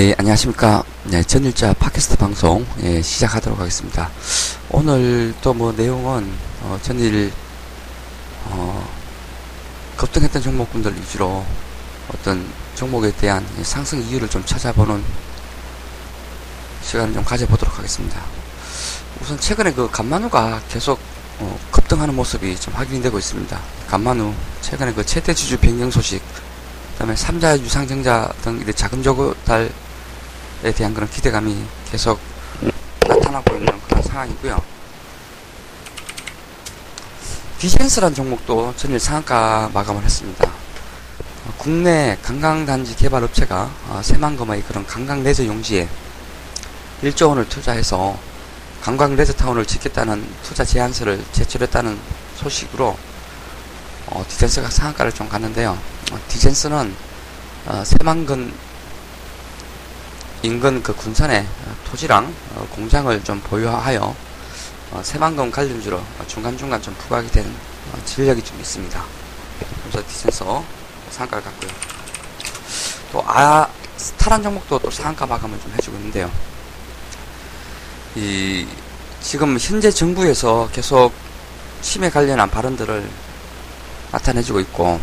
네, 안녕하십니까. 네, 전일자 팟캐스트 방송, 예, 시작하도록 하겠습니다. 오늘 또 뭐 내용은, 어, 전일, 어, 급등했던 종목분들 위주로 어떤 종목에 대한 상승 이유를 좀 찾아보는 시간을 좀 가져보도록 하겠습니다. 우선 최근에 그 간만우가 계속 어, 급등하는 모습이 좀 확인이 되고 있습니다. 간만우, 최근에 그 최대 주주 변경 소식, 그 다음에 삼자 유상증자 등 이제 자금 조달에 대한 그런 기대감이 계속 나타나고 있는 그런 상황이고요. 디젠스란 종목도 전일 상한가 마감을 했습니다. 어, 국내 관광단지 개발 업체가 어, 새만금의 그런 관광 레저 용지에 1조 원을 투자해서 관광 레저타운을 짓겠다는 투자 제안서를 제출했다는 소식으로 어, 디젠스가 상한가를 좀 갔는데요. 어, 디젠스는 어, 새만금 인근 그 군산에 어, 토지랑 어, 공장을 좀 보유하여 어, 새만금 관련주로 중간중간 좀 부각이 되는 어, 전력이 좀 있습니다. 그래서 디젠스 상한가를 갔고요. 또 아스타란 종목도 또 상한가 마감을 좀 해주고 있는데요. 이 지금 현재 정부에서 계속 치매 관련한 발언들을 나타내주고 있고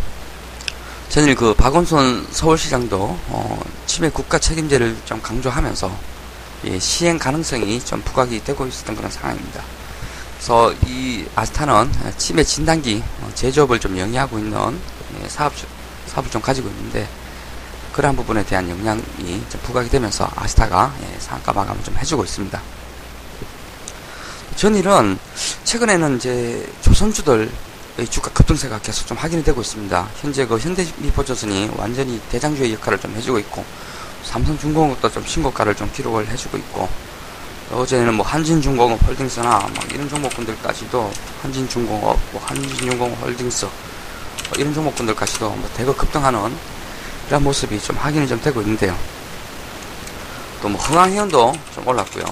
전일 그 박원순 서울시장도 어, 치매 국가 책임제를 좀 강조하면서 예, 시행 가능성이 좀 부각이 되고 있었던 그런 상황입니다. 그래서 이 아스타는 치매 진단기 어, 제조업을 좀 영위하고 있는 예, 사업 사업을 좀 가지고 있는데 그러한 부분에 대한 영향이 좀 부각이 되면서 아스타가 예, 상가 마감을 좀 해주고 있습니다. 전일은 최근에는 이제 조선주들 주가 급등세가 계속 좀 확인이 되고 있습니다. 현재 그 현대미포조선이 완전히 대장주의 역할을 좀 해주고 있고 삼성중공업도 좀 신고가를 좀 기록을 해주고 있고 어제는 뭐 한진중공업 홀딩스나 막 이런 종목군들까지도 한진중공업, 뭐 한진중공업 홀딩스 뭐 이런 종목군들까지도 뭐 대거 급등하는 이런 모습이 좀 확인이 좀 되고 있는데요. 또 뭐 흥황해운도 좀 올랐고요.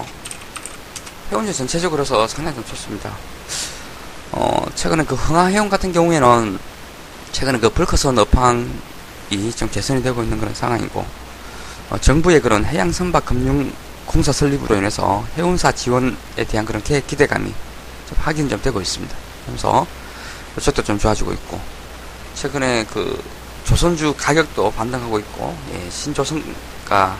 해운제 전체적으로서 상당히 좀 좋습니다. 어, 최근에 그 흥하해운 같은 경우에는 최근에 그 불커선 업황이 좀 개선이 되고 있는 그런 상황이고 어, 정부의 그런 해양 선박 금융 공사 설립으로 인해서 해운사 지원에 대한 그런 계획 기대감이 좀 확인 좀 되고 있습니다. 그래서 이쪽도 좀 좋아지고 있고 최근에 그 조선주 가격도 반등하고 있고 예, 신조선가에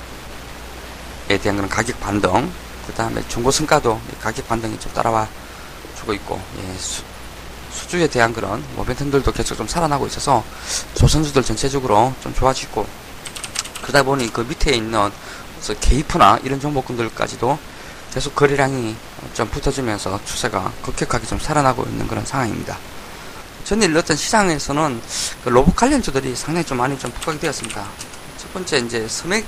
대한 그런 가격 반등 그 다음에 중고성가도 가격 반등이 좀 따라와 주고 있고 예, 수, 수주에 대한 그런 모멘텀들도 계속 좀 살아나고 있어서 조선주들 전체적으로 좀 좋아지고 그러다 보니 그 밑에 있는 게이프나 이런 종목군들까지도 계속 거래량이 좀 붙어주면서 추세가 급격하게 좀 살아나고 있는 그런 상황입니다. 전일 어떤 시장에서는 그 로봇 관련주들이 상당히 좀 많이 좀 부각이 되었습니다. 첫 번째 이제 스맥이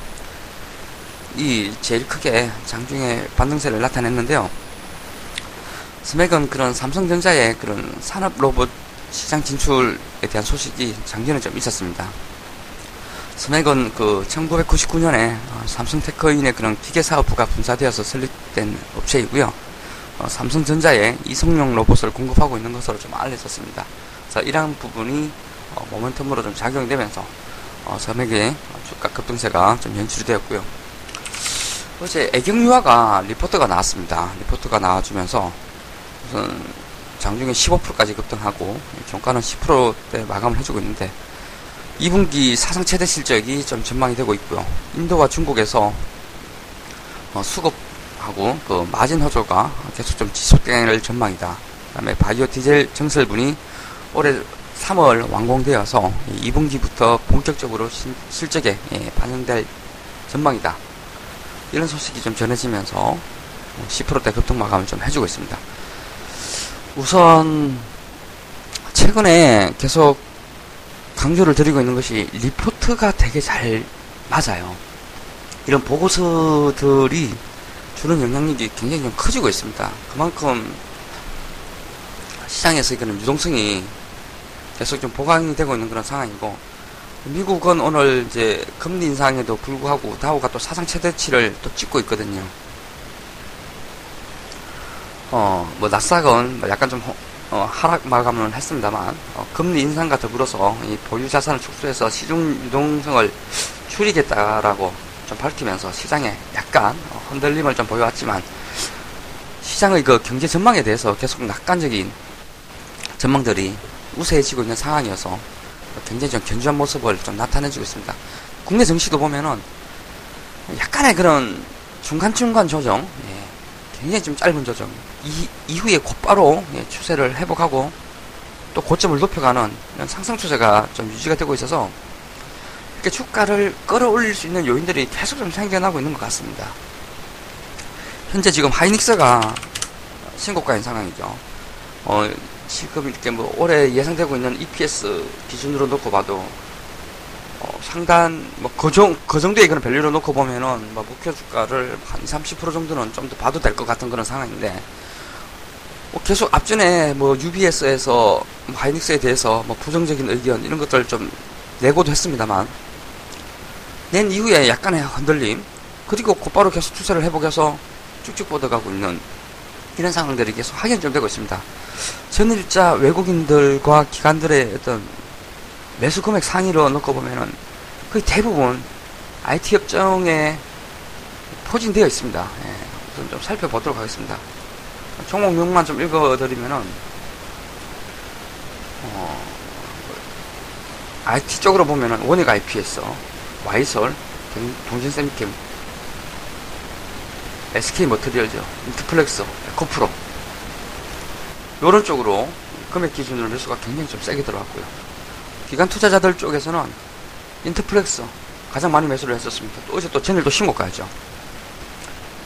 제일 크게 장중에 반등세를 나타냈는데요. 스맥은 그런 삼성전자의 그런 산업 로봇 시장 진출에 대한 소식이 작년에 좀 있었습니다. 스맥은 그 1999년에 어, 삼성테크인의 그런 기계 사업부가 분사되어서 설립된 업체이고요. 어, 삼성전자에 이성용 로봇을 공급하고 있는 것으로 좀 알려졌습니다. 그래서 이러한 부분이 어, 모멘텀으로 좀 작용이 되면서 어, 스맥의 주가 급등세가 좀 연출이 되었고요. 어제 애경유화가 리포트가 나왔습니다. 리포트가 나와주면서 우선 장중에 15%까지 급등하고 종가는 10%대 마감을 해주고 있는데 2분기 사상 최대 실적이 좀 전망이 되고 있고요. 인도와 중국에서 어, 수급하고 그 마진 허조가 계속 좀 지속될 전망이다. 그다음에 바이오 디젤 정설분이 올해 3월 완공되어서 2분기부터 본격적으로 신, 실적에 예, 반영될 전망이다. 이런 소식이 좀 전해지면서 10%대 급등 마감을 좀 해주고 있습니다. 우선 최근에 계속 강조를 드리고 있는 것이 리포트가 되게 잘 맞아요. 이런 보고서들이 주는 영향력이 굉장히 좀 커지고 있습니다. 그만큼 시장에서 이거는 유동성이 계속 좀 보강이 되고 있는 그런 상황이고 미국은 오늘 이제 금리 인상에도 불구하고 다우가 또 사상 최대치를 또 찍고 있거든요. 어, 뭐뭐 약간 좀 어, 하락 마감을 했습니다만 어, 금리 인상과 더불어서 이 보유 자산을 축소해서 시중 유동성을 줄이겠다라고 좀 밝히면서 시장에 약간 어, 흔들림을 좀 보여왔지만 시장의 그 경제 전망에 대해서 계속 낙관적인 전망들이 우세해지고 있는 상황이어서 굉장히 좀 견주한 모습을 좀 나타내주고 있습니다. 국내 증시도 보면은 약간의 그런 중간중간 조정, 예, 굉장히 좀 짧은 조정, 이, 이후에 곧바로 예, 추세를 회복하고 또 고점을 높여가는 이런 상승 추세가 좀 유지가 되고 있어서 이렇게 주가를 끌어올릴 수 있는 요인들이 계속 좀 생겨나고 있는 것 같습니다. 현재 지금 하이닉스가 신고가인 상황이죠. 어, 지금 이렇게 뭐 올해 예상되고 있는 EPS 기준으로 놓고 봐도 어, 상단 뭐그 그 정도의 그런 밸류로 놓고 보면은 뭐 목표 주가를 한 30% 정도는 좀 더 봐도 될 것 같은 그런 상황인데 뭐 계속 앞전에 뭐 UBS에서 뭐 하이닉스에 대해서 뭐 부정적인 의견 이런 것들 좀 내고도 했습니다만 낸 이후에 약간의 흔들림 그리고 곧바로 계속 투자를 회복 해서 쭉쭉 뻗어가고 있는 이런 상황들이 계속 확인 좀 되고 있습니다. 전일자 외국인들과 기관들의 어떤 매수 금액 상위로 놓고 보면은 거의 대부분 IT 협정에 포진되어 있습니다. 예, 우선 좀 살펴보도록 하겠습니다. 종목명만 좀 읽어드리면은 어, IT 쪽으로 보면은 원익 IPS, 와이솔, 동진쎄미켐, SK 머티리얼즈, 인터플렉스, 에코프로 요런 쪽으로 금액 기준으로 매수가 굉장히 좀 세게 들어갔고요. 기관 투자자들 쪽에서는 인터플렉스 가장 많이 매수를 했었습니다. 또 어제 또 전일도 신고가였죠.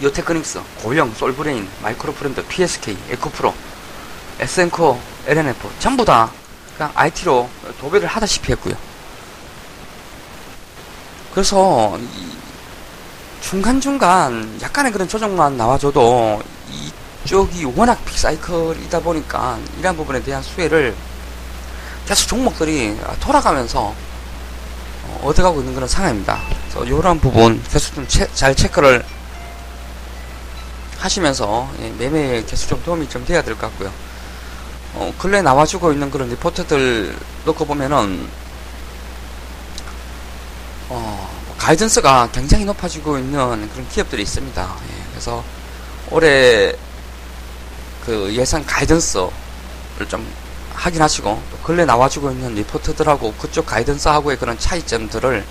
이오테크닉스, 고영, 솔브레인, 마이크로프렌드, PSK, 에코프로, SN코, 엘앤에프 전부 다 그냥 IT로 도배를 하다시피 했고요. 그래서 중간중간 약간의 그런 조정만 나와줘도 이쪽이 워낙 빅사이클이다 보니까 이러한 부분에 대한 수혜를 계속 종목들이 돌아가면서 어, 얻어가고 있는 그런 상황입니다. 그래서 이런 부분 계속 좀 잘 체크를 하시면서 예, 매매에 계속 좀 도움이 좀 돼야 될 것 같고요. 어, 근래 나와주고 있는 그런 리포트들 놓고 보면은 어, 뭐 가이던스가 굉장히 높아지고 있는 그런 기업들이 있습니다. 예, 그래서 올해 그 예상 가이던스를 좀 확인하시고 또 근래 나와주고 있는 리포트들하고 그쪽 가이던스하고의 그런 차이점들을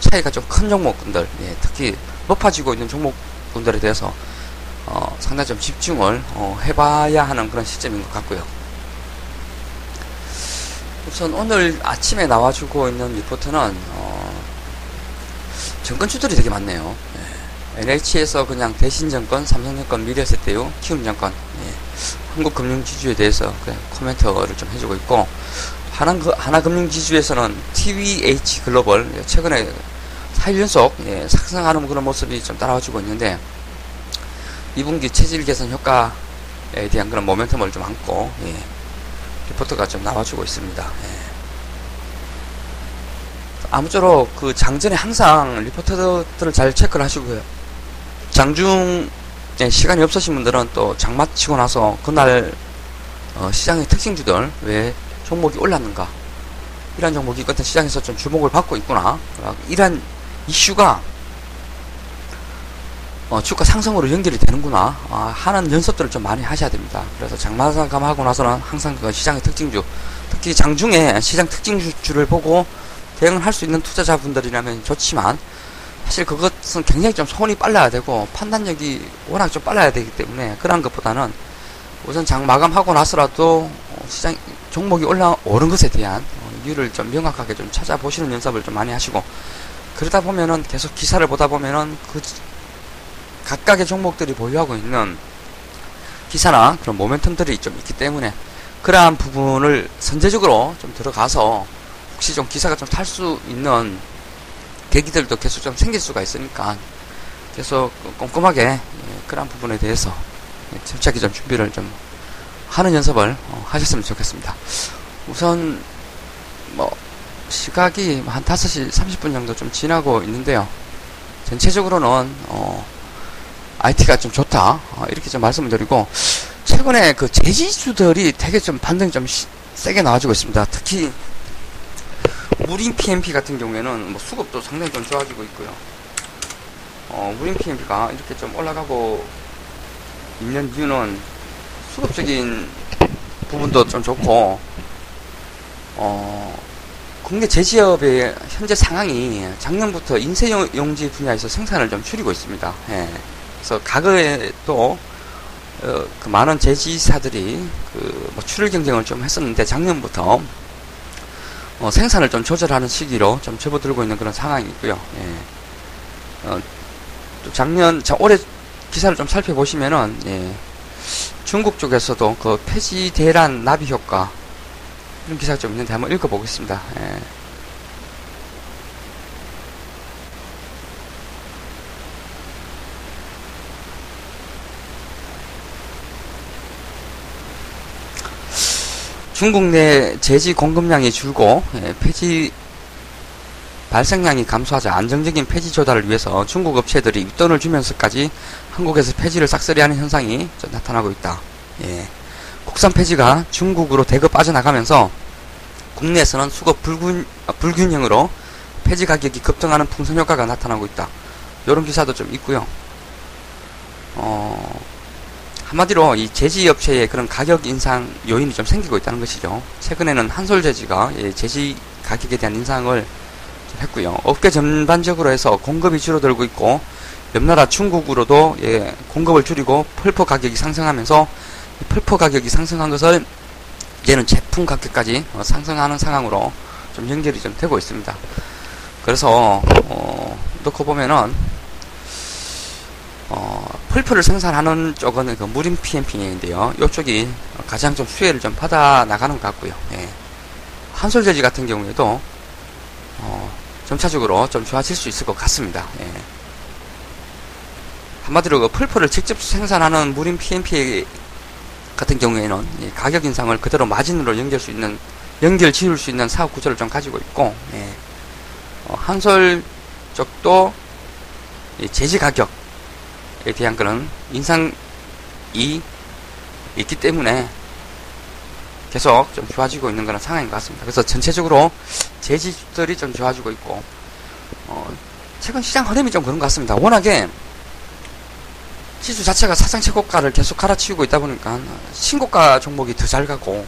차이가 좀 큰 종목군들 예, 특히 높아지고 있는 종목군들에 대해서 어, 상당히 좀 집중을 어, 해봐야 하는 그런 시점인 것 같고요. 우선 오늘 아침에 나와주고 있는 리포트는 어, 정권주들이 되게 많네요. 예. NH에서 그냥 대신정권, 삼성정권, 미래세대유, 키움정권 예. 한국금융지주에 대해서 코멘트를 좀 해주고 있고 하나, 하나금융지주에서는 TVH 글로벌 최근에 4일 연속 예, 상승하는 그런 모습이 좀 따라와주고 있는데 2분기 체질 개선 효과에 대한 그런 모멘텀을 좀 안고 예, 리포트가 좀 나와주고 있습니다. 예. 아무쪼록 그 장전에 항상 리포트들을 잘 체크를 하시고요. 장중 예, 시간이 없으신 분들은 또 장마 치고 나서 그날 어, 시장의 특징주들 왜 종목이 올랐는가 이런 종목이 어떤 시장에서 좀 주목을 받고 있구나 이런 이슈가 어, 주가 상승으로 연결이 되는구나 아, 하는 연습들을 좀 많이 하셔야 됩니다. 그래서 장마감하고 나서는 항상 그 시장의 특징주 특히 장중에 시장 특징주를 보고 대응을 할 수 있는 투자자분들이라면 좋지만 사실 그것은 굉장히 좀 손이 빨라야 되고 판단력이 워낙 좀 빨라야 되기 때문에 그런 것보다는 우선 장 마감하고 나서라도 어, 시장 종목이 올라오른 것에 대한 어, 이유를 좀 명확하게 좀 찾아보시는 연습을 좀 많이 하시고 그러다 보면은 계속 기사를 보다 보면은 그 각각의 종목들이 보유하고 있는 기사나 그런 모멘텀들이 좀 있기 때문에 그러한 부분을 선제적으로 좀 들어가서 혹시 좀 기사가 좀 탈 수 있는 계기들도 계속 좀 생길 수가 있으니까 계속 꼼꼼하게 예, 그러한 부분에 대해서 침착히 좀 준비를 좀 하는 연습을 어, 하셨으면 좋겠습니다. 우선 뭐 시각이 한 5시 30분 정도 좀 지나고 있는데요. 전체적으로는 어 IT가 좀 좋다 어, 이렇게 좀 말씀을 드리고 최근에 그 제지주들이 되게 좀 반등이 좀 시, 세게 나와주고 있습니다. 특히 무린 PMP 같은 경우에는 뭐 수급도 상당히 좀 좋아지고 있고요. 어, 무림 PMP가 이렇게 좀 올라가고 있는 이유는 수급적인 부분도 좀 좋고, 어, 국내 제지업의 현재 상황이 작년부터 인쇄용지 분야에서 생산을 좀 줄이고 있습니다. 예. 그래서 과거에도 어, 그 많은 제지사들이 그 뭐 출혈 경쟁을 좀 했었는데 작년부터 어, 생산을 좀 조절하는 시기로 좀 접어들고 있는 그런 상황이 있고요. 예. 어, 또 작년, 자, 올해 기사를 좀 살펴보시면은, 예. 중국 쪽에서도 그 폐지 대란 나비 효과, 이런 기사가 좀 있는데 한번 읽어보겠습니다. 예. 중국 내 제지 공급량이 줄고 예, 폐지 발생량이 감소하자 안정적인 폐지 조달을 위해서 중국 업체들이 윗돈을 주면서까지 한국에서 폐지를 싹쓸이하는 현상이 나타나고 있다. 예. 국산 폐지가 중국으로 대거 빠져나가면서 국내에서는 수급 불균, 아, 불균형으로 폐지 가격이 급등하는 풍선 효과가 나타나고 있다. 이런 기사도 좀 있고요. 어, 한마디로 이 제지 업체의 그런 가격 인상 요인이 좀 생기고 있다는 것이죠. 최근에는 한솔 제지가 예, 제지 가격에 대한 인상을 했고요. 업계 전반적으로 해서 공급이 줄어들고 있고 옆나라 중국으로도 예, 공급을 줄이고 펄퍼 가격이 상승하면서 펄퍼 가격이 상승한 것을 이제는 제품 가격까지 어, 상승하는 상황으로 좀 연결이 좀 되고 있습니다. 그래서 어, 놓고 보면은 어, 풀프를 생산하는 쪽은 그 무림 PMP인데요. 이쪽이 가장 좀 수혜를 좀 받아 나가는 것 같고요. 예. 한솔재지 같은 경우에도 어, 점차적으로 좀 좋아질 수 있을 것 같습니다. 예. 한마디로 그 풀프를 직접 생산하는 무림 PMP 같은 경우에는 예, 가격 인상을 그대로 마진으로 연결 수 있는 연결 지을 수 있는 사업 구조를 좀 가지고 있고 예. 어, 한솔 쪽도 제지 가격 에 대한 그런 인상이 있기 때문에 계속 좀 좋아지고 있는 그런 상황인 것 같습니다. 그래서 전체적으로 재지들이 좀 좋아지고 있고, 어, 최근 시장 흐름이 좀 그런 것 같습니다. 워낙에 지수 자체가 사상 최고가를 계속 갈아치우고 있다 보니까 신고가 종목이 더 잘 가고,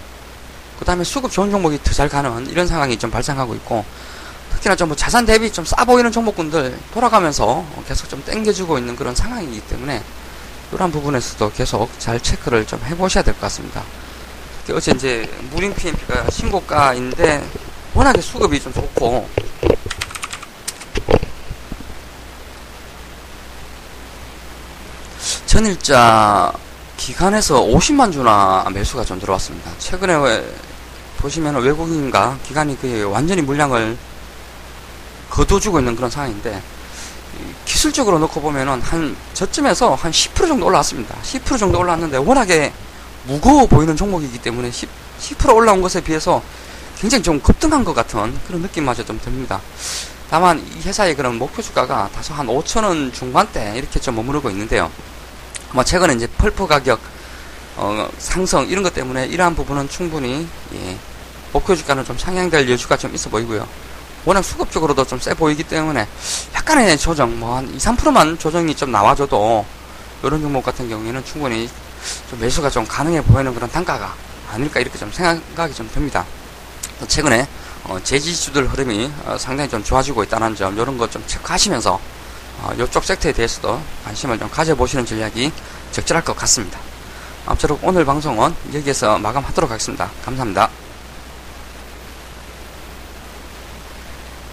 그 다음에 수급 좋은 종목이 더 잘 가는 이런 상황이 좀 발생하고 있고, 특히나 좀뭐 자산 대비 좀 싸 보이는 종목군들 돌아가면서 계속 좀 땡겨주고 있는 그런 상황이기 때문에 이런 부분에서도 계속 잘 체크를 좀 해보셔야 될 것 같습니다. 어제 이제 무림 PMP가 신고가인데 워낙에 수급이 좀 좋고 전일자 기간에서 50만 주나 매수가 좀 들어왔습니다. 최근에 보시면 외국인과 기관이 그 완전히 물량을 거둬주고 있는 그런 상황인데 기술적으로 놓고 보면은 한 저쯤에서 한 10% 정도 올라왔습니다. 10% 정도 올라왔는데 워낙에 무거워 보이는 종목이기 때문에 10, 10% 올라온 것에 비해서 굉장히 좀 급등한 것 같은 그런 느낌마저 좀 듭니다. 다만 이 회사의 그런 목표 주가가 다소 한 5천원 중반대 이렇게 좀 머무르고 있는데요. 아마 최근에 이제 펄프 가격 어, 상승 이런 것 때문에 이러한 부분은 충분히 예, 목표 주가는 좀 상향될 여지가 좀 있어 보이고요. 워낙 수급적으로도 좀 세 보이기 때문에 약간의 조정, 뭐 한 2, 3%만 조정이 좀 나와줘도 이런 종목 같은 경우에는 충분히 좀 매수가 좀 가능해 보이는 그런 단가가 아닐까 이렇게 좀 생각이 좀 듭니다. 최근에 어, 제지주들 흐름이 어, 상당히 좀 좋아지고 있다는 점 이런 것 좀 체크하시면서 어, 이쪽 섹터에 대해서도 관심을 좀 가져보시는 전략이 적절할 것 같습니다. 아무쪼록 오늘 방송은 여기에서 마감하도록 하겠습니다. 감사합니다.